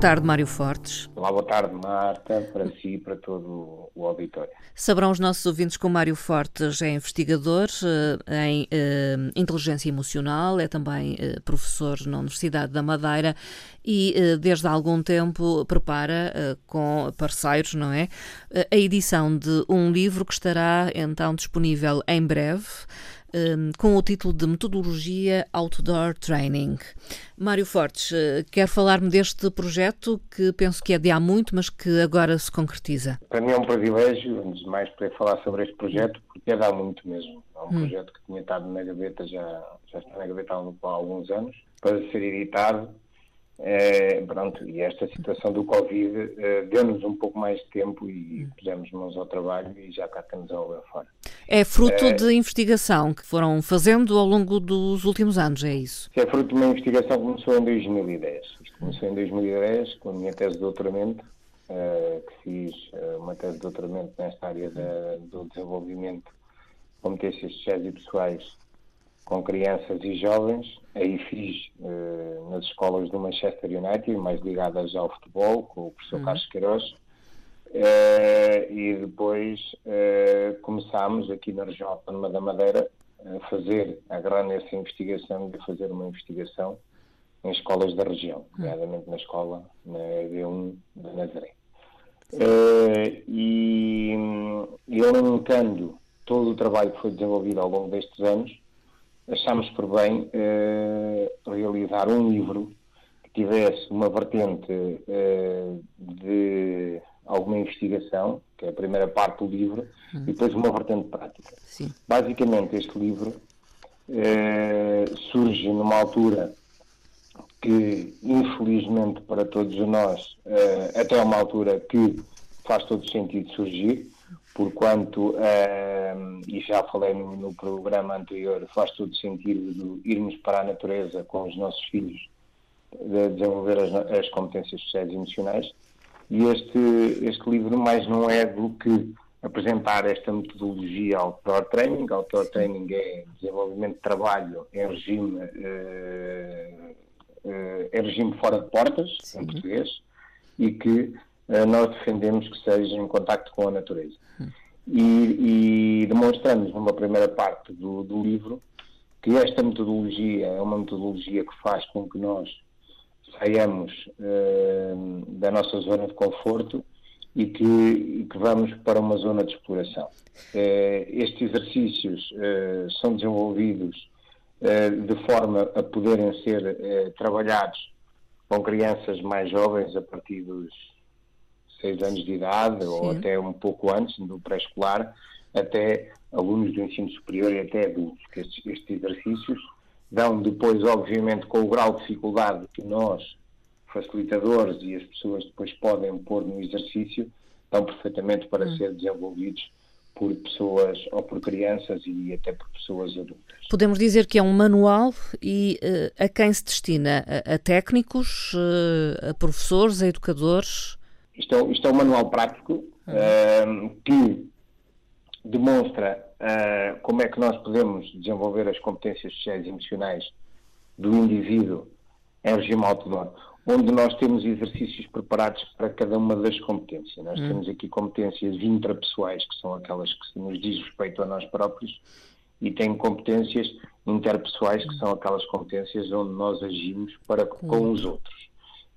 tarde, Mário Fortes. Olá, boa tarde, Marta, para si e para todo o auditório. Saberão os nossos ouvintes que o Mário Fortes é investigador eh, em eh, inteligência emocional, é também eh, professor na Universidade da Madeira e desde há algum tempo prepara com parceiros, não é? A edição de um livro que estará então disponível em breve um, com o título de Metodologia Outdoor Training. Mário Fortes, uh, quer falar-me deste projeto que penso que é de há muito, mas que agora se concretiza? Para mim é um privilégio, antes de mais, poder falar sobre este projeto, porque é de há muito mesmo. É um hum. projeto que tinha estado na gaveta, já, já está na gaveta há alguns anos, para ser editado é, pronto, e esta situação do Covid é, deu-nos um pouco mais de tempo e pusemos mãos ao trabalho e já cá estamos a obra fora. É fruto é, de investigação que foram fazendo ao longo dos últimos anos, é isso? É fruto de uma investigação que começou em 2010. Isto começou em 2010 com a minha tese de doutoramento, que fiz uma tese de doutoramento nesta área do desenvolvimento de competências sociais e pessoais com crianças e jovens. Aí fiz uh, nas escolas do Manchester United, mais ligadas ao futebol, com o professor uhum. Carlos Queiroz. Uh, e depois uh, começámos aqui na região autónoma da Madeira a fazer, a nessa investigação, de fazer uma investigação em escolas da região, uhum. nomeadamente na escola, na EB1 da Nazaré. Uh, e, e elencando todo o trabalho que foi desenvolvido ao longo destes anos, achámos por bem eh, realizar um livro que tivesse uma vertente eh, de alguma investigação, que é a primeira parte do livro, uhum. e depois uma vertente prática. Sim. Basicamente, este livro eh, surge numa altura que, infelizmente para todos nós, até uma altura que faz todo sentido surgir, porquanto, uh, e já falei no, no, programa anterior, faz todo sentido irmos para a natureza com os nossos filhos, de desenvolver as, as competências sociais e emocionais. E este, este livro mais não é do que apresentar esta metodologia outdoor training. Outdoor training é desenvolvimento de trabalho em regime, uh, uh, em regime fora de portas, Sim. em português, e que nós defendemos que seja em contacto com a natureza e, e demonstramos numa primeira parte do, do livro que esta metodologia é uma metodologia que faz com que nós saiamos uh, da nossa zona de conforto e que, e que, vamos para uma zona de exploração. Uh, estes exercícios uh, são desenvolvidos de forma a poderem ser trabalhados com crianças mais jovens a partir dos seis anos de idade Sim. ou até um pouco antes, do pré-escolar, até alunos do ensino superior e até adultos, que estes, estes exercícios dão depois, obviamente, com o grau de dificuldade que nós, facilitadores e as pessoas depois podem pôr no exercício, dão perfeitamente para hum. ser desenvolvidos por pessoas ou por crianças e até por pessoas adultas. Podemos dizer que é um manual e uh, a quem se destina? A, a técnicos, uh, a professores, a educadores? Isto é, isto é um manual prático uh, que demonstra uh, como é que nós podemos desenvolver as competências sociais e emocionais do indivíduo em regime outdoor, onde nós temos exercícios preparados para cada uma das competências. Nós hum. temos aqui competências intrapessoais, que são aquelas que nos diz respeito a nós próprios, e tem competências interpessoais, que são aquelas competências onde nós agimos para com os outros.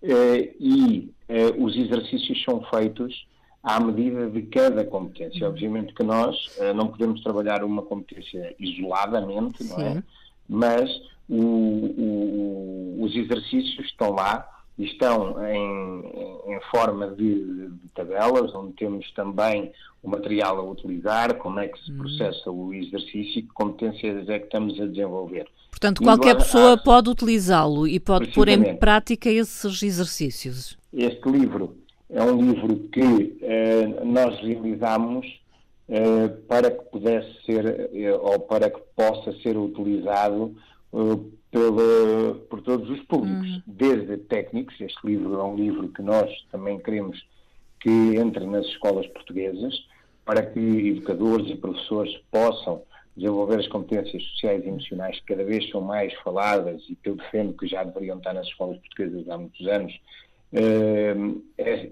Eh, e eh, os exercícios são feitos à medida de cada competência. Obviamente que nós eh, não podemos trabalhar uma competência isoladamente, não é? Mas o, o, os exercícios estão lá e estão em, em forma de, de, tabelas, onde temos também o material a utilizar, como é que se uhum. processa o exercício e que competências é que estamos a desenvolver. Portanto, qualquer pessoa há... pode utilizá-lo e pode pôr em prática esses exercícios. Este livro é um livro que eh, nós realizamos eh, para que pudesse ser eh, ou para que possa ser utilizado eh, pela, por todos os públicos, uhum. desde técnicos. Este livro é um livro que nós também queremos que entre nas escolas portuguesas para que educadores e professores possam desenvolver as competências sociais e emocionais que cada vez são mais faladas e que eu defendo que já deveriam estar nas escolas portuguesas há muitos anos,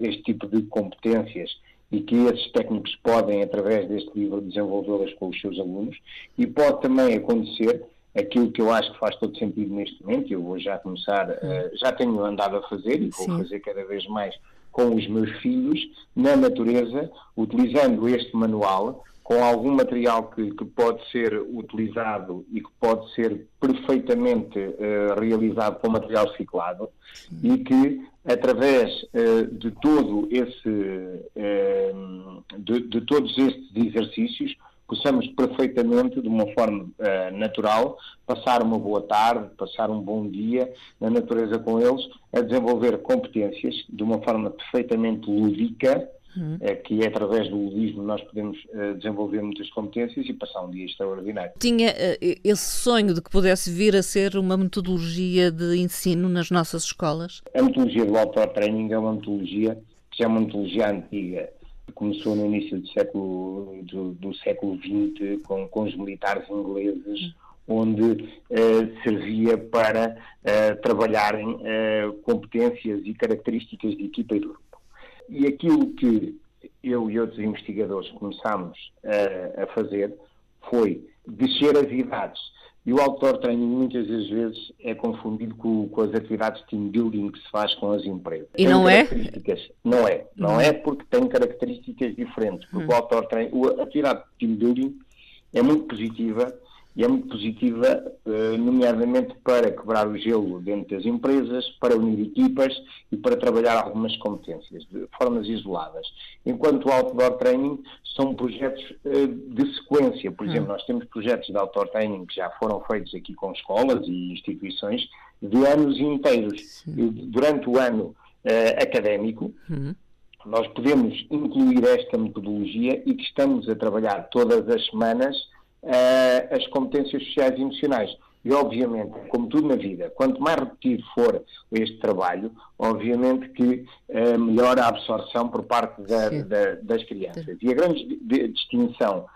este tipo de competências e que esses técnicos podem, através deste livro, desenvolvê-las com os seus alunos e pode também acontecer aquilo que eu acho que faz todo sentido neste momento, e eu vou já começar, uh, já tenho andado a fazer e vou Sim. fazer cada vez mais com os meus filhos, na natureza, utilizando este manual, com algum material que, que pode ser utilizado e que pode ser perfeitamente uh, realizado com material reciclado Sim. e que, através uh, de todo esse, de, de todos estes exercícios, possamos perfeitamente, de uma forma uh, natural, passar uma boa tarde, passar um bom dia na natureza com eles, a desenvolver competências de uma forma perfeitamente lúdica, Uhum. que é através do ludismo nós podemos uh, desenvolver muitas competências e passar um dia extraordinário. Tinha uh, esse sonho de que pudesse vir a ser uma metodologia de ensino nas nossas escolas? A metodologia do outdoor training é uma metodologia que é uma metodologia antiga começou no início do século, do, do século XX com, com os militares ingleses, onde eh, servia para eh, trabalharem eh, competências e características de equipa e de grupo. E aquilo que eu e outros investigadores começámos a fazer foi descer as idades e o outdoor training muitas das vezes é confundido com, com, as atividades de team building que se faz com as empresas. E tem não é? Não é. Não é porque tem características diferentes. Porque hum. o outdoor training, a atividade de team building é muito positiva e é muito positiva, eh, nomeadamente para quebrar o gelo dentro das empresas, para unir equipas e para trabalhar algumas competências de formas isoladas. Enquanto o outdoor training são projetos eh, de sequência. Por exemplo, hum. nós temos projetos de outdoor training que já foram feitos aqui com escolas e instituições de anos inteiros. Durante o ano uh, académico, hum. nós podemos incluir esta metodologia e que estamos a trabalhar todas as semanas uh, as competências sociais e emocionais. E, obviamente, como tudo na vida, quanto mais repetido for este trabalho, obviamente que uh, melhora a absorção por parte da, da, das crianças. E a grande distinção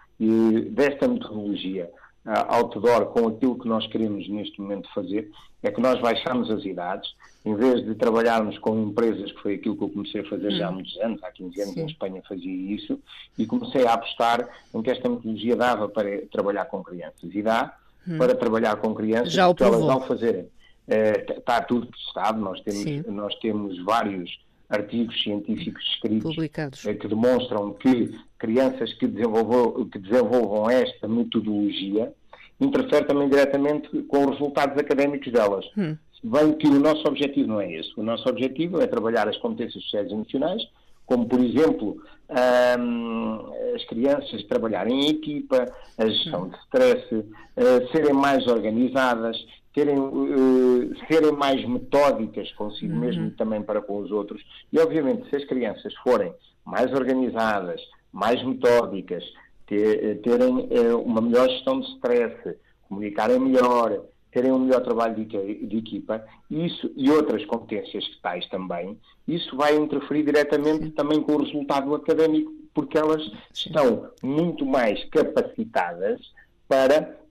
desta metodologia outdoor com aquilo que nós queremos neste momento fazer é que nós baixamos as idades, em vez de trabalharmos com empresas, que foi aquilo que eu comecei a fazer já há hum. muitos anos, há 15 anos Sim. em Espanha fazia isso, e comecei a apostar em que esta metodologia dava para trabalhar com crianças. E dá hum. para trabalhar com crianças, já porque elas ao fazerem. está tudo testado, nós temos, nós temos vários artigos científicos escritos Publicados. Eh, que demonstram que crianças que, que desenvolvam esta metodologia interfere também diretamente com os resultados académicos delas. Hum. Bem que o nosso objetivo não é esse. O nosso objetivo é trabalhar as competências sociais e emocionais, como, por exemplo, as crianças trabalharem em equipa, a gestão hum. de stress, uh, serem mais organizadas, terem, uh, serem mais metódicas consigo uhum. mesmo e também para com os outros. E, obviamente, se as crianças forem mais organizadas, mais metódicas, ter, eh, terem eh, uma melhor gestão de stress, comunicarem melhor, terem um melhor trabalho de, de, equipa, isso e outras competências tais também, isso vai interferir diretamente Sim. também com o resultado académico, porque elas Sim. estão muito mais capacitadas para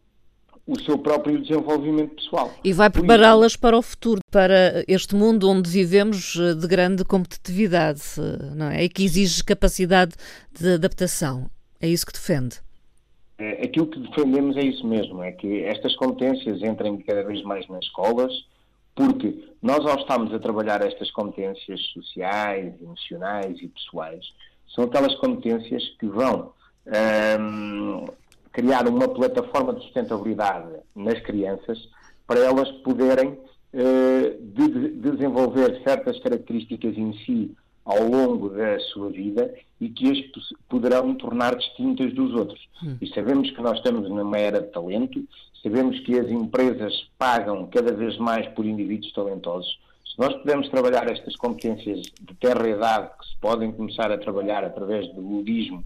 o seu próprio desenvolvimento pessoal. E vai prepará-las para o futuro, para este mundo onde vivemos eh, de grande competitividade, não é? E que exige capacidade de adaptação. É isso que defende? É, aquilo que defendemos é isso mesmo, é que estas competências entrem cada vez mais nas escolas, porque nós ao estarmos a trabalhar estas competências sociais, emocionais e pessoais, são aquelas competências que vão hum, criar uma plataforma de sustentabilidade nas crianças para elas poderem uh, de, desenvolver certas características em si ao longo da sua vida e que as poderão tornar distintas dos outros. Hum. E sabemos que nós estamos numa era de talento, sabemos que as empresas pagam cada vez mais por indivíduos talentosos. Se nós pudermos trabalhar estas competências de terra idade que se podem começar a trabalhar através do ludismo,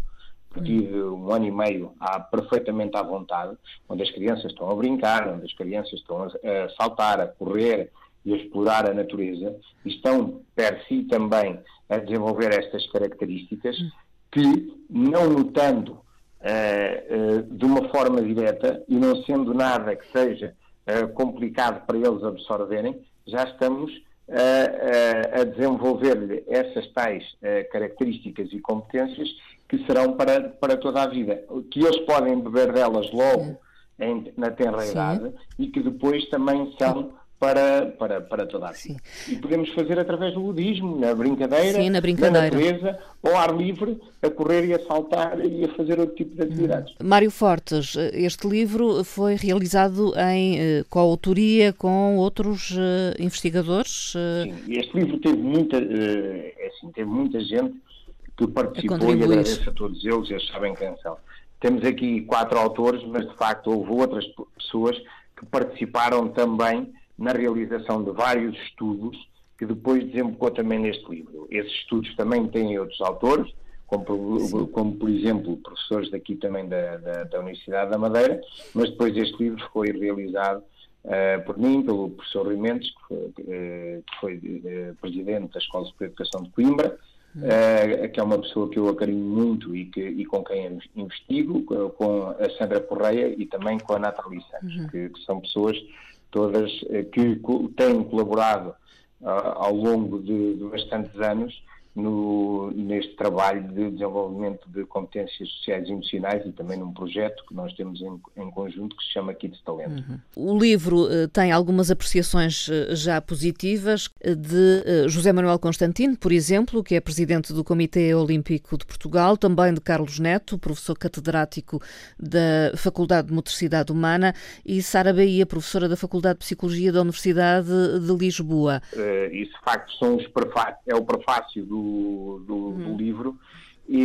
a de um ano e meio há perfeitamente à vontade, onde as crianças estão a brincar, onde as crianças estão a saltar, a correr, e a explorar a natureza, estão per si também a desenvolver estas características que, não notando uh, uh, de uma forma direta e não sendo nada que seja uh, complicado para eles absorverem, já estamos a, a desenvolver-lhe essas tais características e competências que serão para, para toda a vida, que eles podem beber delas logo em, na tenra idade e que depois também são para, para, para toda a vida. Sim. E podemos fazer através do ludismo, na brincadeira, Sim, na, brincadeira. na natureza, ao ar livre, a correr e a saltar e a fazer outro tipo de atividades. Hum. Mário Fortes, este livro foi realizado em eh, coautoria com outros uh, investigadores? Uh... Sim, este livro teve muita, uh, assim, teve muita gente que participou e agradeço a todos eles, eles sabem quem são. Temos aqui quatro autores, mas de facto houve outras pessoas que participaram também na realização de vários estudos que depois desembocou também neste livro. Esses estudos também têm outros autores, como, como por exemplo professores daqui também da, da, da, Universidade da Madeira, mas depois este livro foi realizado uh, por mim, pelo professor Rui Mendes, que foi, uh, que foi uh, presidente da Escola Superior de Educação de Coimbra, uh, que é uma pessoa que eu acarinho muito e, que, e com quem investigo, com a Sandra Correia e também com a Nathalie Santos, uhum. que, que, são pessoas todas eh, que têm colaborado ah, ao longo de, de bastantes anos no, neste trabalho de desenvolvimento de competências sociais e emocionais e também num projeto que nós temos em, em conjunto que se chama Kids Talento. Uhum. O livro uh, tem algumas apreciações uh, já positivas de uh, José Manuel Constantino, por exemplo, que é presidente do Comitê Olímpico de Portugal, também de Carlos Neto, professor catedrático da Faculdade de Motricidade Humana, e Sara Bahia, professora da Faculdade de Psicologia da Universidade de Lisboa. isso, de facto, são os é o prefácio do do, do, uhum. do livro e,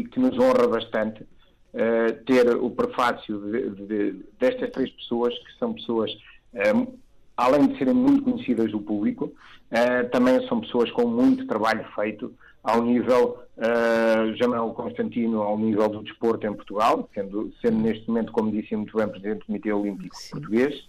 e, que nos honra bastante uh, ter o prefácio de, de, destas três pessoas, que são pessoas, uh, além de serem muito conhecidas do público, uh, também são pessoas com muito trabalho feito ao nível, uh, Jamal Constantino, ao nível do desporto em Portugal, sendo, sendo neste momento, como disse muito bem, Presidente do Comitê Olímpico Sim. Português,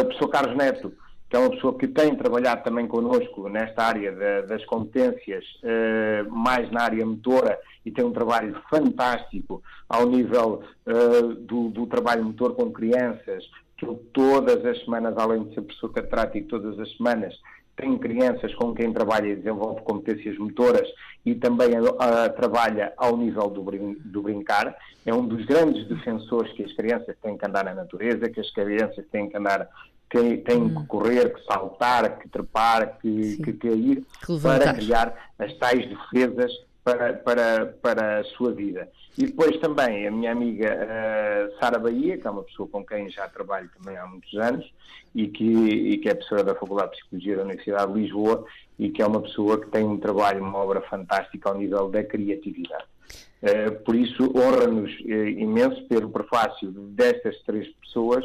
o professor Carlos Neto, que é uma pessoa que tem trabalhado também connosco nesta área das competências, eh, mais na área motora, e tem um trabalho fantástico ao nível eh, do, do, trabalho motor com crianças, que todas as semanas, além de ser professor catedrático, todas as semanas tem crianças com quem trabalha e desenvolve competências motoras e também a, trabalha ao nível do, brin do, brincar. É um dos grandes defensores que as crianças têm que andar na natureza, que as crianças têm que andar que têm hum. que correr, que saltar, que trepar, que, que cair, que para criar as tais defesas para, para, para a sua vida. E depois também a minha amiga uh, Sara Bahia, que é uma pessoa com quem já trabalho também há muitos anos e que, e que é professora da Faculdade de Psicologia da Universidade de Lisboa e que é uma pessoa que tem um trabalho, uma obra fantástica ao nível da criatividade. Uh, por isso, honra-nos uh, imenso ter o prefácio destas três pessoas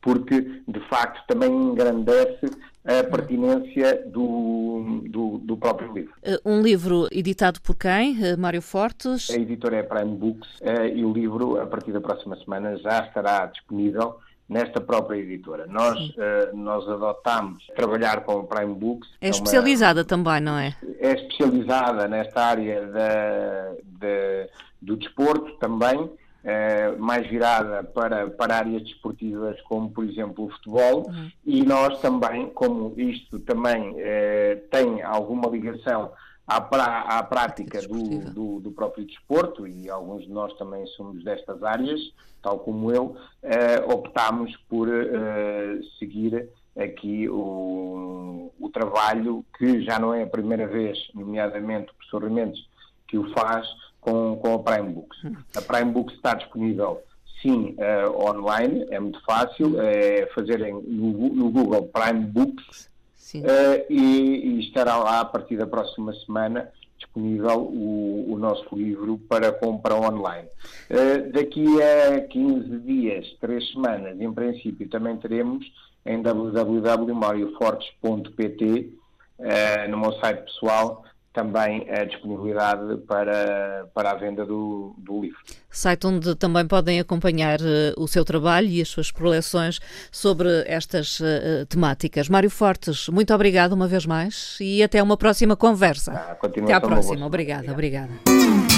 porque de facto também engrandece a pertinência do, do, do, próprio livro. Eh, um livro editado por quem? Eh, Mário Fortes? A editora é Prime Books eh, e o livro, a partir da próxima semana, já estará disponível nesta própria editora. Nós, uh, nós adotámos trabalhar com a Prime Books. É especializada uma, também, não é? É especializada nesta área da, do desporto também eh, mais virada para, para áreas desportivas, como por exemplo o futebol, uhum. e nós também, como isto também eh, tem alguma ligação à, pra, à prática do, do, do, próprio desporto, e alguns de nós também somos destas áreas, tal como eu, eh, optámos por seguir aqui o, o trabalho que já não é a primeira vez, nomeadamente o professor Mendes, que o faz com, com a Prime Books. A Prime Books está disponível, sim, uh, online, é muito fácil, é fazerem no, no Google Prime Books uh, e, e, estará lá a partir da próxima semana disponível o, o nosso livro para compra online. Uh, daqui a 15 dias, 3 semanas, em princípio, também teremos em www.mariofortes.pt, no meu site pessoal, também a disponibilidade para, para a venda do, do livro. Site onde também podem acompanhar uh, o seu trabalho e as suas coleções sobre estas uh, temáticas. Mário Fortes, muito obrigado uma vez mais e até uma próxima conversa. Ah, até à próxima. Obrigada, obrigada. obrigada.